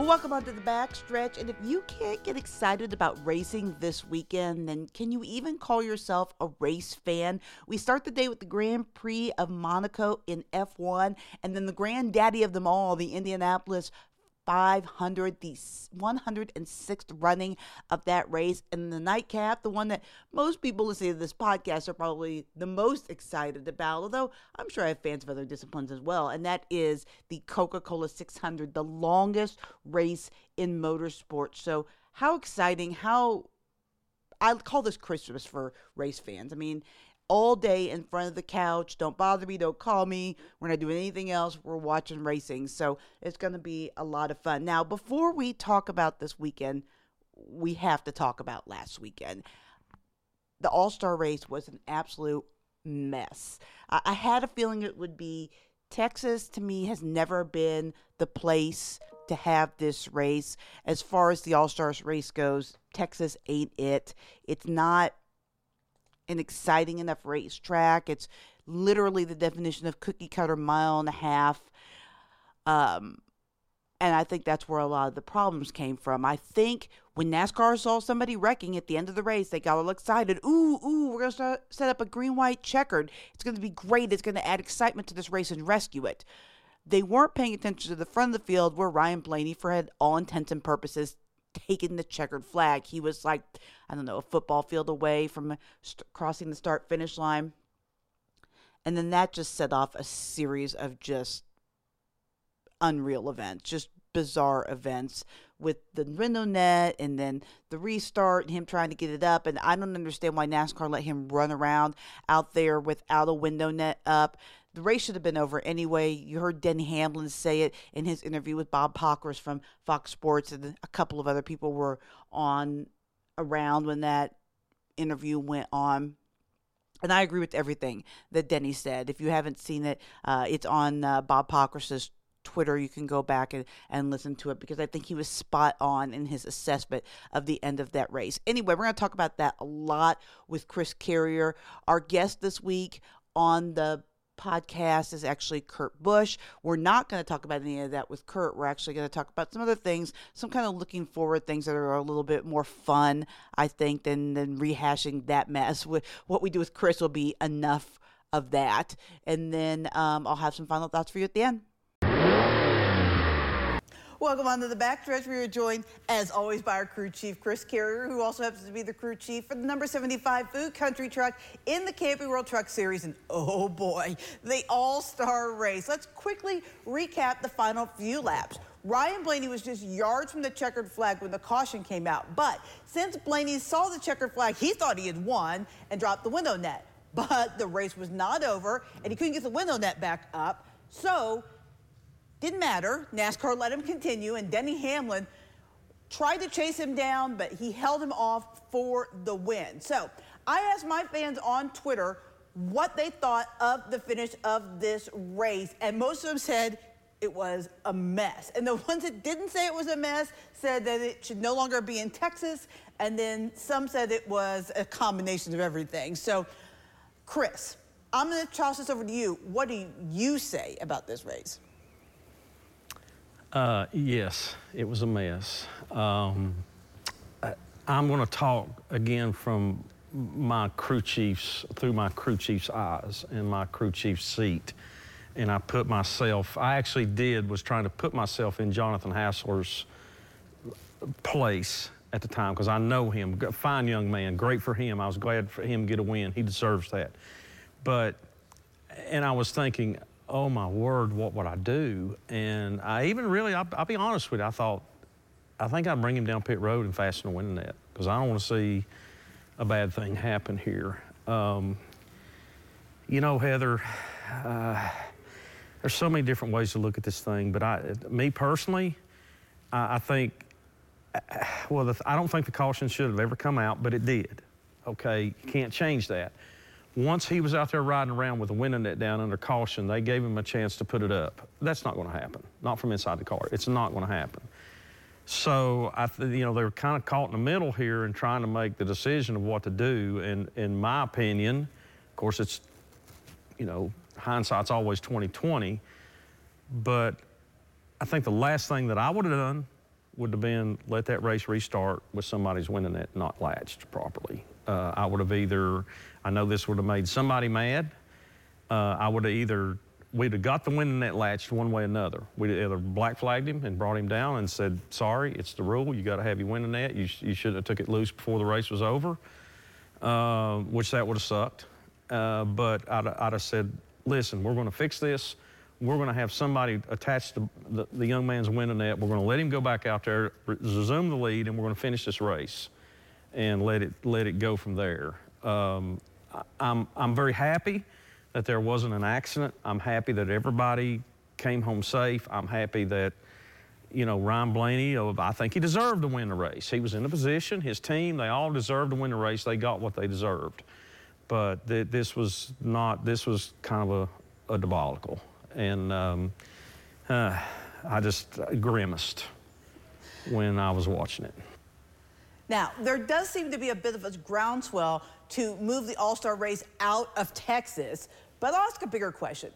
Welcome onto the backstretch. And if you can't get excited about racing this weekend, then can you even call yourself a race fan? We start the day with the Grand Prix of Monaco in F1, and then the granddaddy of them all, the Indianapolis 500, the 106th running of that race. And the nightcap, the one that most people listening to this podcast are probably the most excited about, although I'm sure I have fans of other disciplines as well. And that is the Coca Cola 600, the longest race in motorsports. So, how exciting, how I call this Christmas for race fans. I mean, all day in front of the couch. Don't bother me. Don't call me. We're not doing anything else. We're watching racing. So it's going to be a lot of fun. Now, before we talk about this weekend, we have to talk about last weekend. The All Star race was an absolute mess. I-, I had a feeling it would be. Texas to me has never been the place to have this race. As far as the All Stars race goes, Texas ain't it. It's not an exciting enough racetrack. It's literally the definition of cookie cutter mile and a half. Um, and I think that's where a lot of the problems came from. I think when NASCAR saw somebody wrecking at the end of the race, they got all excited. Ooh, ooh, we're going to set up a green white checkered. It's going to be great. It's going to add excitement to this race and rescue it. They weren't paying attention to the front of the field where Ryan Blaney, for all intents and purposes, taken the checkered flag. He was like, I don't know, a football field away from st- crossing the start finish line. And then that just set off a series of just unreal events, just bizarre events with the window net and then the restart and him trying to get it up. And I don't understand why NASCAR let him run around out there without a window net up. The race should have been over anyway. You heard Denny Hamlin say it in his interview with Bob Pockrass from Fox Sports, and a couple of other people were on around when that interview went on. And I agree with everything that Denny said. If you haven't seen it, uh, it's on uh, Bob Pockrass's Twitter. You can go back and, and listen to it because I think he was spot on in his assessment of the end of that race. Anyway, we're going to talk about that a lot with Chris Carrier. Our guest this week on the podcast is actually Kurt Busch. We're not going to talk about any of that with Kurt. We're actually going to talk about some other things, some kind of looking forward things that are a little bit more fun, I think, than, than rehashing that mess. What we do with Chris will be enough of that. And then um, I'll have some final thoughts for you at the end. Welcome on to the backstretch. We are joined, as always, by our crew chief, Chris Carrier, who also happens to be the crew chief for the number 75 Food Country truck in the Camping World Truck Series. And oh boy, the all-star race. Let's quickly recap the final few laps. Ryan Blaney was just yards from the checkered flag when the caution came out. But since Blaney saw the checkered flag, he thought he had won and dropped the window net. But the race was not over, and he couldn't get the window net back up. So didn't matter. NASCAR let him continue, and Denny Hamlin tried to chase him down, but he held him off for the win. So I asked my fans on Twitter what they thought of the finish of this race, and most of them said it was a mess. And the ones that didn't say it was a mess said that it should no longer be in Texas, and then some said it was a combination of everything. So, Chris, I'm going to toss this over to you. What do you say about this race? Uh, yes, it was a mess. Um, I'm going to talk again from my crew chief's, through my crew chief's eyes and my crew chief's seat. And I put myself, I actually did, was trying to put myself in Jonathan Hassler's place at the time because I know him, fine young man, great for him. I was glad for him to get a win. He deserves that. But, and I was thinking, oh my word, what would I do? And I even really, I'll, I'll be honest with you, I thought, I think I'd bring him down pit road and fasten the window net because I don't want to see a bad thing happen here. Um, you know, Heather, uh, there's so many different ways to look at this thing, but I, me personally, I, I think, well, the, I don't think the caution should have ever come out, but it did. Okay, you can't change that. Once he was out there riding around with the window net down under caution, they gave him a chance to put it up. That's not going to happen. Not from inside the car. It's not going to happen. So I, you know, they were kind of caught in the middle here and trying to make the decision of what to do. And in my opinion, of course, it's, you know, hindsight's always 2020. But I think the last thing that I would have done would have been let that race restart with somebody's winning it not latched properly. Uh, I would have either, I know this would have made somebody mad. Uh, I would have either, we'd have got the window net latched one way or another. We'd either black flagged him and brought him down and said, sorry, it's the rule. You got to have your window net. You, you shouldn't have took it loose before the race was over, uh, which that would have sucked. Uh, but I'd, I'd have said, listen, we're going to fix this we're going to have somebody attached to the, the young man's window net. We're going to let him go back out there, resume the lead, and we're going to finish this race and let it, let it go from there. Um, I'm, I'm very happy that there wasn't an accident. I'm happy that everybody came home safe. I'm happy that, you know, Ryan Blaney, oh, I think he deserved to win the race. He was in the position, his team, they all deserved to win the race. They got what they deserved. But th- this was not, this was kind of a, a debacle and um, uh, I just grimaced when I was watching it. Now, there does seem to be a bit of a groundswell to move the All-Star race out of Texas, but I'll ask a bigger question.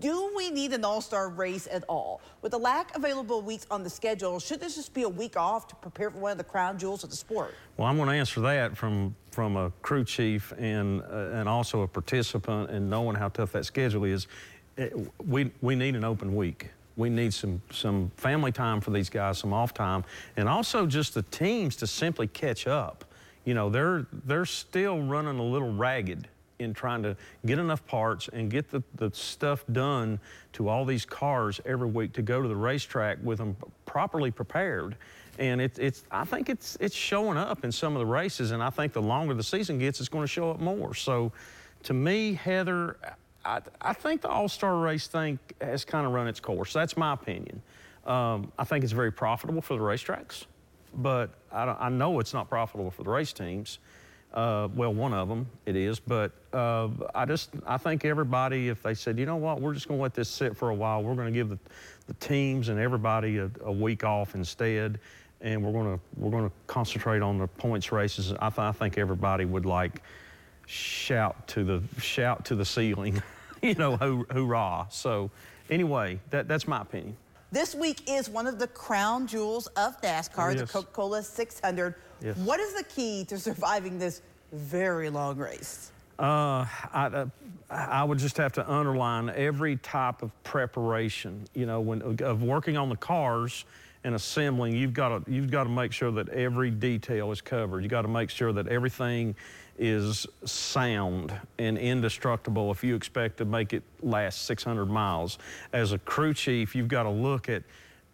Do we need an all-star race at all? With the lack of available weeks on the schedule, should this just be a week off to prepare for one of the crown jewels of the sport? Well, I'm going to answer that from from a crew chief and uh, and also a participant and knowing how tough that schedule is we, we need an open week. We need some, some family time for these guys, some off time, and also just the teams to simply catch up. You know, they're, they're still running a little ragged in trying to get enough parts and get the, the stuff done to all these cars every week to go to the racetrack with them properly prepared. And it, it's, I think it's, it's showing up in some of the races, and I think the longer the season gets, it's going to show up more. So to me, Heather, I, I think the All Star race thing has kind of run its course. That's my opinion. Um, I think it's very profitable for the racetracks, but I, I know it's not profitable for the race teams. Uh, well, one of them it is, but uh, I just I think everybody, if they said, you know what, we're just going to let this sit for a while, we're going to give the, the teams and everybody a, a, week off instead, and we're going to we're going to concentrate on the points races. I, th- I think everybody would like shout to the shout to the ceiling, you know, hoorah. So anyway, that, that's my opinion. This week is one of the crown jewels of NASCAR, yes. the Coca-Cola 600. Yes. What is the key to surviving this very long race? Uh, I, uh, I would just have to underline every type of preparation. You know, when of working on the cars and assembling, you've got to you've got to make sure that every detail is covered. You got to make sure that everything is sound and indestructible if you expect to make it last 600 miles. As a crew chief, you've got to look at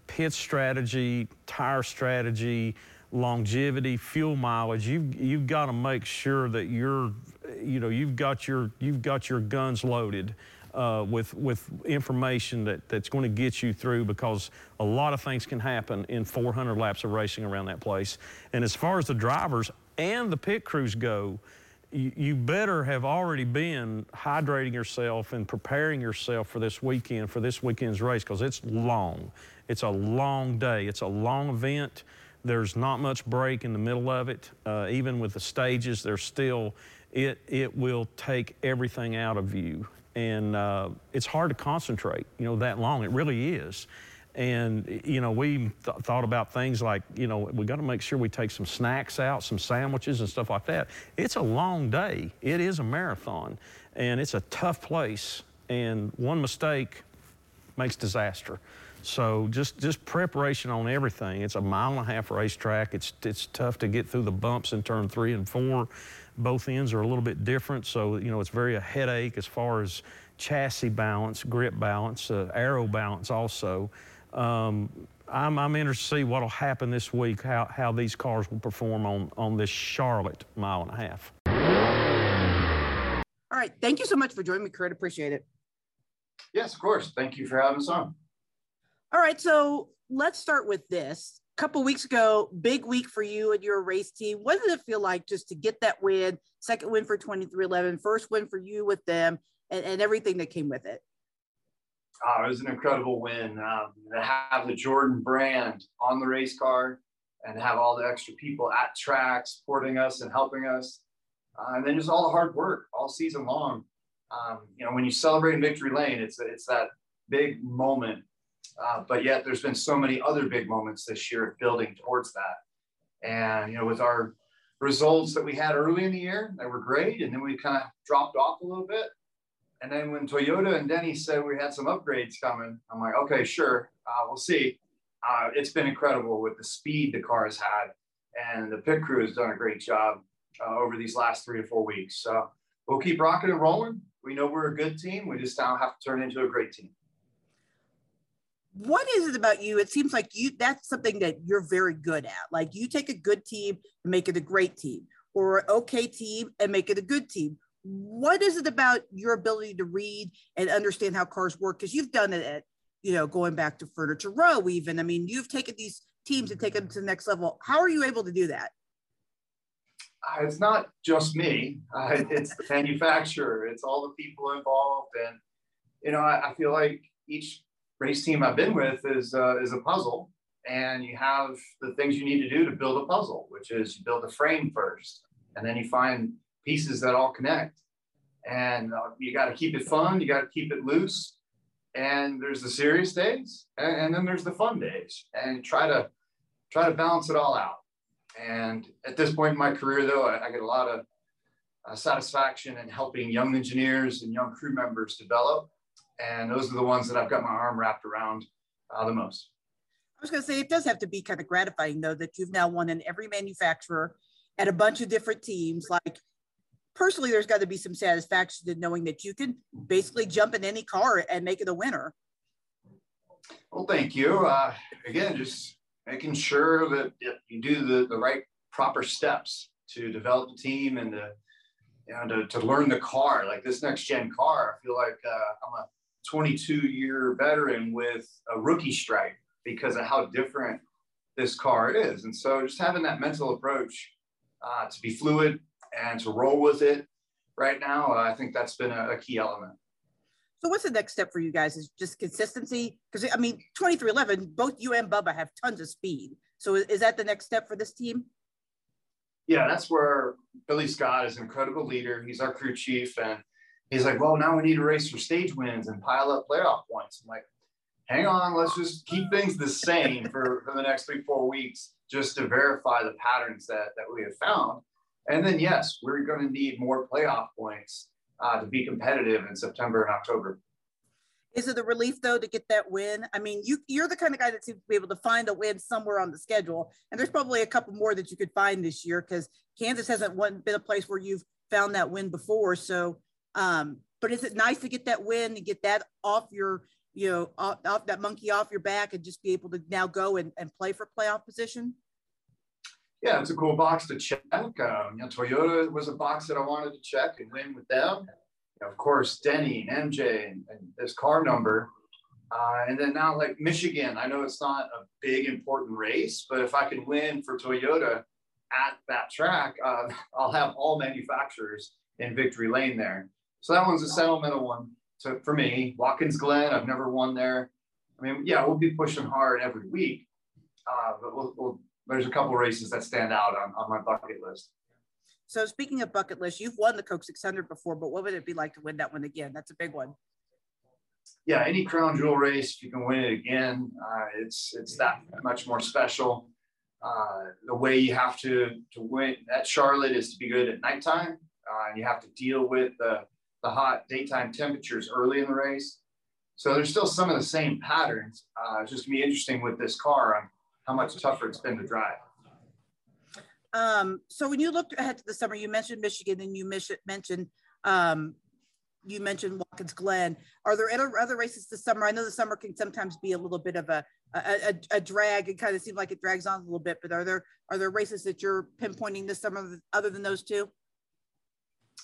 pit strategy, tire strategy, longevity, fuel mileage. You've, you've got to make sure that you're, you know, you've got your, you've got your guns loaded. Uh, with with information that, that's going to get you through because a lot of things can happen in 400 laps of racing around that place. And as far as the drivers, and the pit crews go, you, better have already been hydrating yourself and preparing yourself for this weekend, for this weekend's race, because it's long. It's a long day. It's a long event. There's not much break in the middle of it. Uh, even with the stages, there's still, it, it will take everything out of you. And uh, it's hard to concentrate, you know, that long. It really is. And, you know, we th- thought about things like, you know, we got to make sure we take some snacks out, some sandwiches and stuff like that. It's a long day. It is a marathon, and it's a tough place. And one mistake makes disaster. So just just preparation on everything. It's a mile and a half racetrack. It's it's tough to get through the bumps in turn three and four. Both ends are a little bit different, so you know it's very a headache as far as chassis balance, grip balance, uh, aero balance also. Um, I'm, I'm, interested to see what will happen this week, how, how these cars will perform on, on this Charlotte mile and a half. All right. Thank you so much for joining me, Kurt. Appreciate it. Yes, of course. Thank you for having us on. All right. So let's start with this. A couple weeks ago, big week for you and your race team. What did it feel like just to get that win, second win for 23XI, first win for you with them, and, and everything that came with it? Oh, it was an incredible win. Um, to have the Jordan brand on the race car and have all the extra people at track supporting us and helping us. Uh, and then just all the hard work all season long. Um, you know, when you celebrate in victory lane, it's it's that big moment Uh, but yet there's been so many other big moments this year building towards that. And, you know, with our results that we had early in the year, they were great. And then we kind of dropped off a little bit. And then when Toyota and Denny said we had some upgrades coming, I'm like, okay, sure, uh, we'll see. Uh, it's been incredible with the speed the car has had. And the pit crew has done a great job uh, over these last three to four weeks. So we'll keep rocking and rolling. We know we're a good team. We just now have to turn into a great team. What is it about you? It seems like you that's something that you're very good at. Like you take a good team and make it a great team, or an okay team and make it a good team. What is it about your ability to read and understand how cars work? Because you've done it at, you know, going back to Furniture Row, even. I mean, you've taken these teams and taken them to the next level. How are you able to do that? Uh, it's not just me. Uh, it's the manufacturer. It's all the people involved, and you know, I, I, feel like each race team I've been with is uh, is a puzzle, and you have the things you need to do to build a puzzle, which is you build a frame first, and then you find pieces that all connect, and uh, you got to keep it fun. You got to keep it loose, and there's the serious days, and, and then there's the fun days, and try to try to balance it all out and at this point in my career, though, I, I get a lot of uh, satisfaction in helping young engineers and young crew members develop. And those are the ones that I've got my arm wrapped around uh, the most. I was going to say, it does have to be kind of gratifying, though, that you've now won in every manufacturer at a bunch of different teams. Like, personally, there's got to be some satisfaction in knowing that you can basically jump in any car and make it a winner. Well, thank you. Uh, again, just making sure that you do the, the right proper steps to develop the team and to, you know, to, to learn the car. Like this next gen car, I feel like uh, I'm a 22 year veteran with a rookie stripe because of how different this car is. And so just having that mental approach uh, to be fluid and to roll with it right now, uh, I think that's been a, a key element. So what's the next step for you guys? Is just consistency? Because I mean, 23XI, both you and Bubba have tons of speed. So is, is that the next step for this team? Yeah, that's where Billy Scott is an incredible leader. He's our crew chief, and he's like, "Well, now we need to race for stage wins and pile up playoff points." I'm like, "Hang on, let's just keep things the same for, for the next three, four weeks, just to verify the patterns that that we have found." And then, yes, we're going to need more playoff points uh, to be competitive in September and October. Is it a relief though to get that win? I mean, you you're the kind of guy that seems to be able to find a win somewhere on the schedule, and there's probably a couple more that you could find this year because Kansas hasn't one, been a place where you've found that win before. So, um, but is it nice to get that win and get that off your you know off, off that monkey off your back and just be able to now go and, and play for playoff position? Yeah, it's a cool box to check. Um, you know, Toyota was a box that I wanted to check and win with them. Of course, Denny and MJ and, and this car number. Uh, and then now, like Michigan, I know it's not a big important race, but if I can win for Toyota at that track, uh, I'll have all manufacturers in victory lane there. So that one's a sentimental one to, for me. Watkins Glen, I've never won there. I mean, yeah, we'll be pushing hard every week, uh, but we'll, we'll there's a couple races that stand out on, on my bucket list. So speaking of bucket list, you've won the Coke 600 before, but what would it be like to win that one again? That's a big one. Yeah, any crown jewel race, if you can win it again. Uh, it's it's that much more special. Uh, the way you have to to win at Charlotte is to be good at nighttime, uh, and you have to deal with the the hot daytime temperatures early in the race. So there's still some of the same patterns. Uh, it's just gonna be interesting with this car on how much tougher it's been to drive. Um, so when you looked ahead to the summer, you mentioned Michigan and you mentioned um, you mentioned Watkins Glen. Are there other, other races this summer? I know the summer can sometimes be a little bit of a a, a, a drag. It kind of seems like it drags on a little bit. But are there are there races that you're pinpointing this summer other than those two?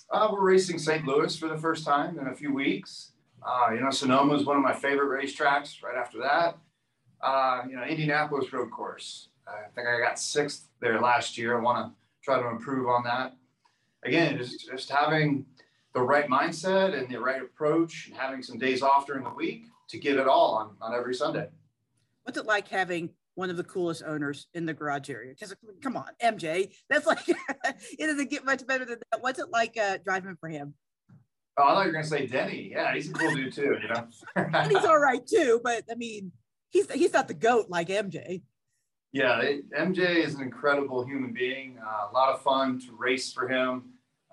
Uh, we're racing St. Louis for the first time in a few weeks. Uh, you know, Sonoma is one of my favorite racetracks. Right after that, uh, you know, Indianapolis road course. I think I got sixth there last year. I want to try to improve on that. Again, just, just having the right mindset and the right approach and having some days off during the week to give it all on, on every Sunday. What's it like having one of the coolest owners in the garage area? Because come on, MJ, that's like it doesn't get much better than that. What's it like uh, driving for him? Oh, I thought you were gonna say Denny. Yeah, he's a cool dude too. You know, he's all right too. But I mean, he's he's not the goat like MJ. Yeah, it, MJ is an incredible human being. Uh, a lot of fun to race for him.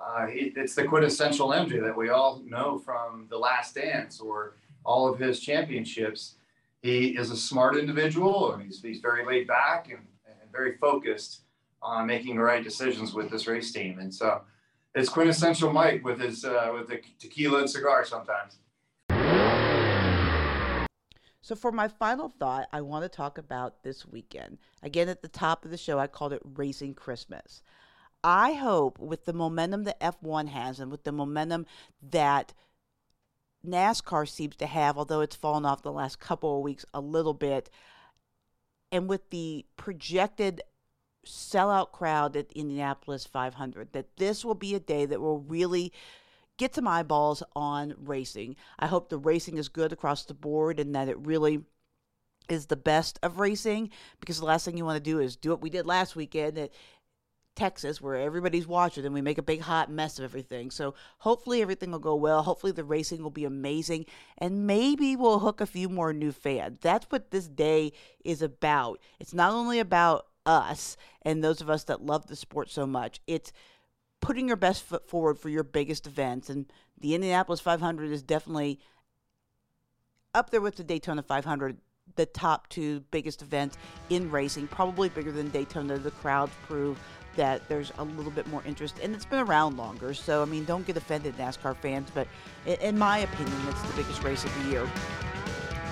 Uh, it, it's the quintessential MJ that we all know from The Last Dance or all of his championships. He is a smart individual and he's, he's very laid back and, and very focused on making the right decisions with this race team. And so it's quintessential Mike with his uh, with the tequila and cigar sometimes. So, for my final thought, I want to talk about this weekend. Again, at the top of the show, I called it Racing Christmas. I hope with the momentum that F1 has and with the momentum that NASCAR seems to have, although it's fallen off the last couple of weeks a little bit, and with the projected sellout crowd at Indianapolis 500, that this will be a day that will really get some eyeballs on racing. I hope the racing is good across the board and that it really is the best of racing because the last thing you want to do is do what we did last weekend at Texas where everybody's watching and we make a big hot mess of everything. So hopefully everything will go well. Hopefully the racing will be amazing and maybe we'll hook a few more new fans. That's what this day is about. It's not only about us and those of us that love the sport so much. It's putting your best foot forward for your biggest events. And the Indianapolis 500 is definitely up there with the Daytona 500, the top two biggest events in racing, probably bigger than Daytona. The crowds prove that there's a little bit more interest, and it's been around longer. So, I mean, don't get offended, NASCAR fans, but in my opinion, it's the biggest race of the year.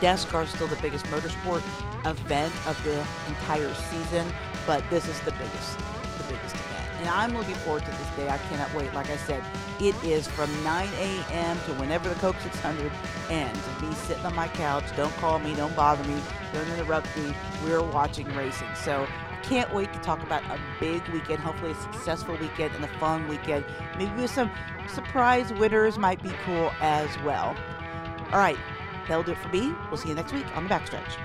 NASCAR is still the biggest motorsport event of the entire season, but this is the biggest, the biggest event and I'm looking forward to this day. I cannot wait. Like I said, it is from 9 a.m. to whenever the Coke 600 ends. Me sitting on my couch. Don't call me. Don't bother me. Don't interrupt me. We're watching racing. So I can't wait to talk about a big weekend. Hopefully, a successful weekend and a fun weekend. Maybe with some surprise winners might be cool as well. All right, that'll do it for me. We'll see you next week on the backstretch.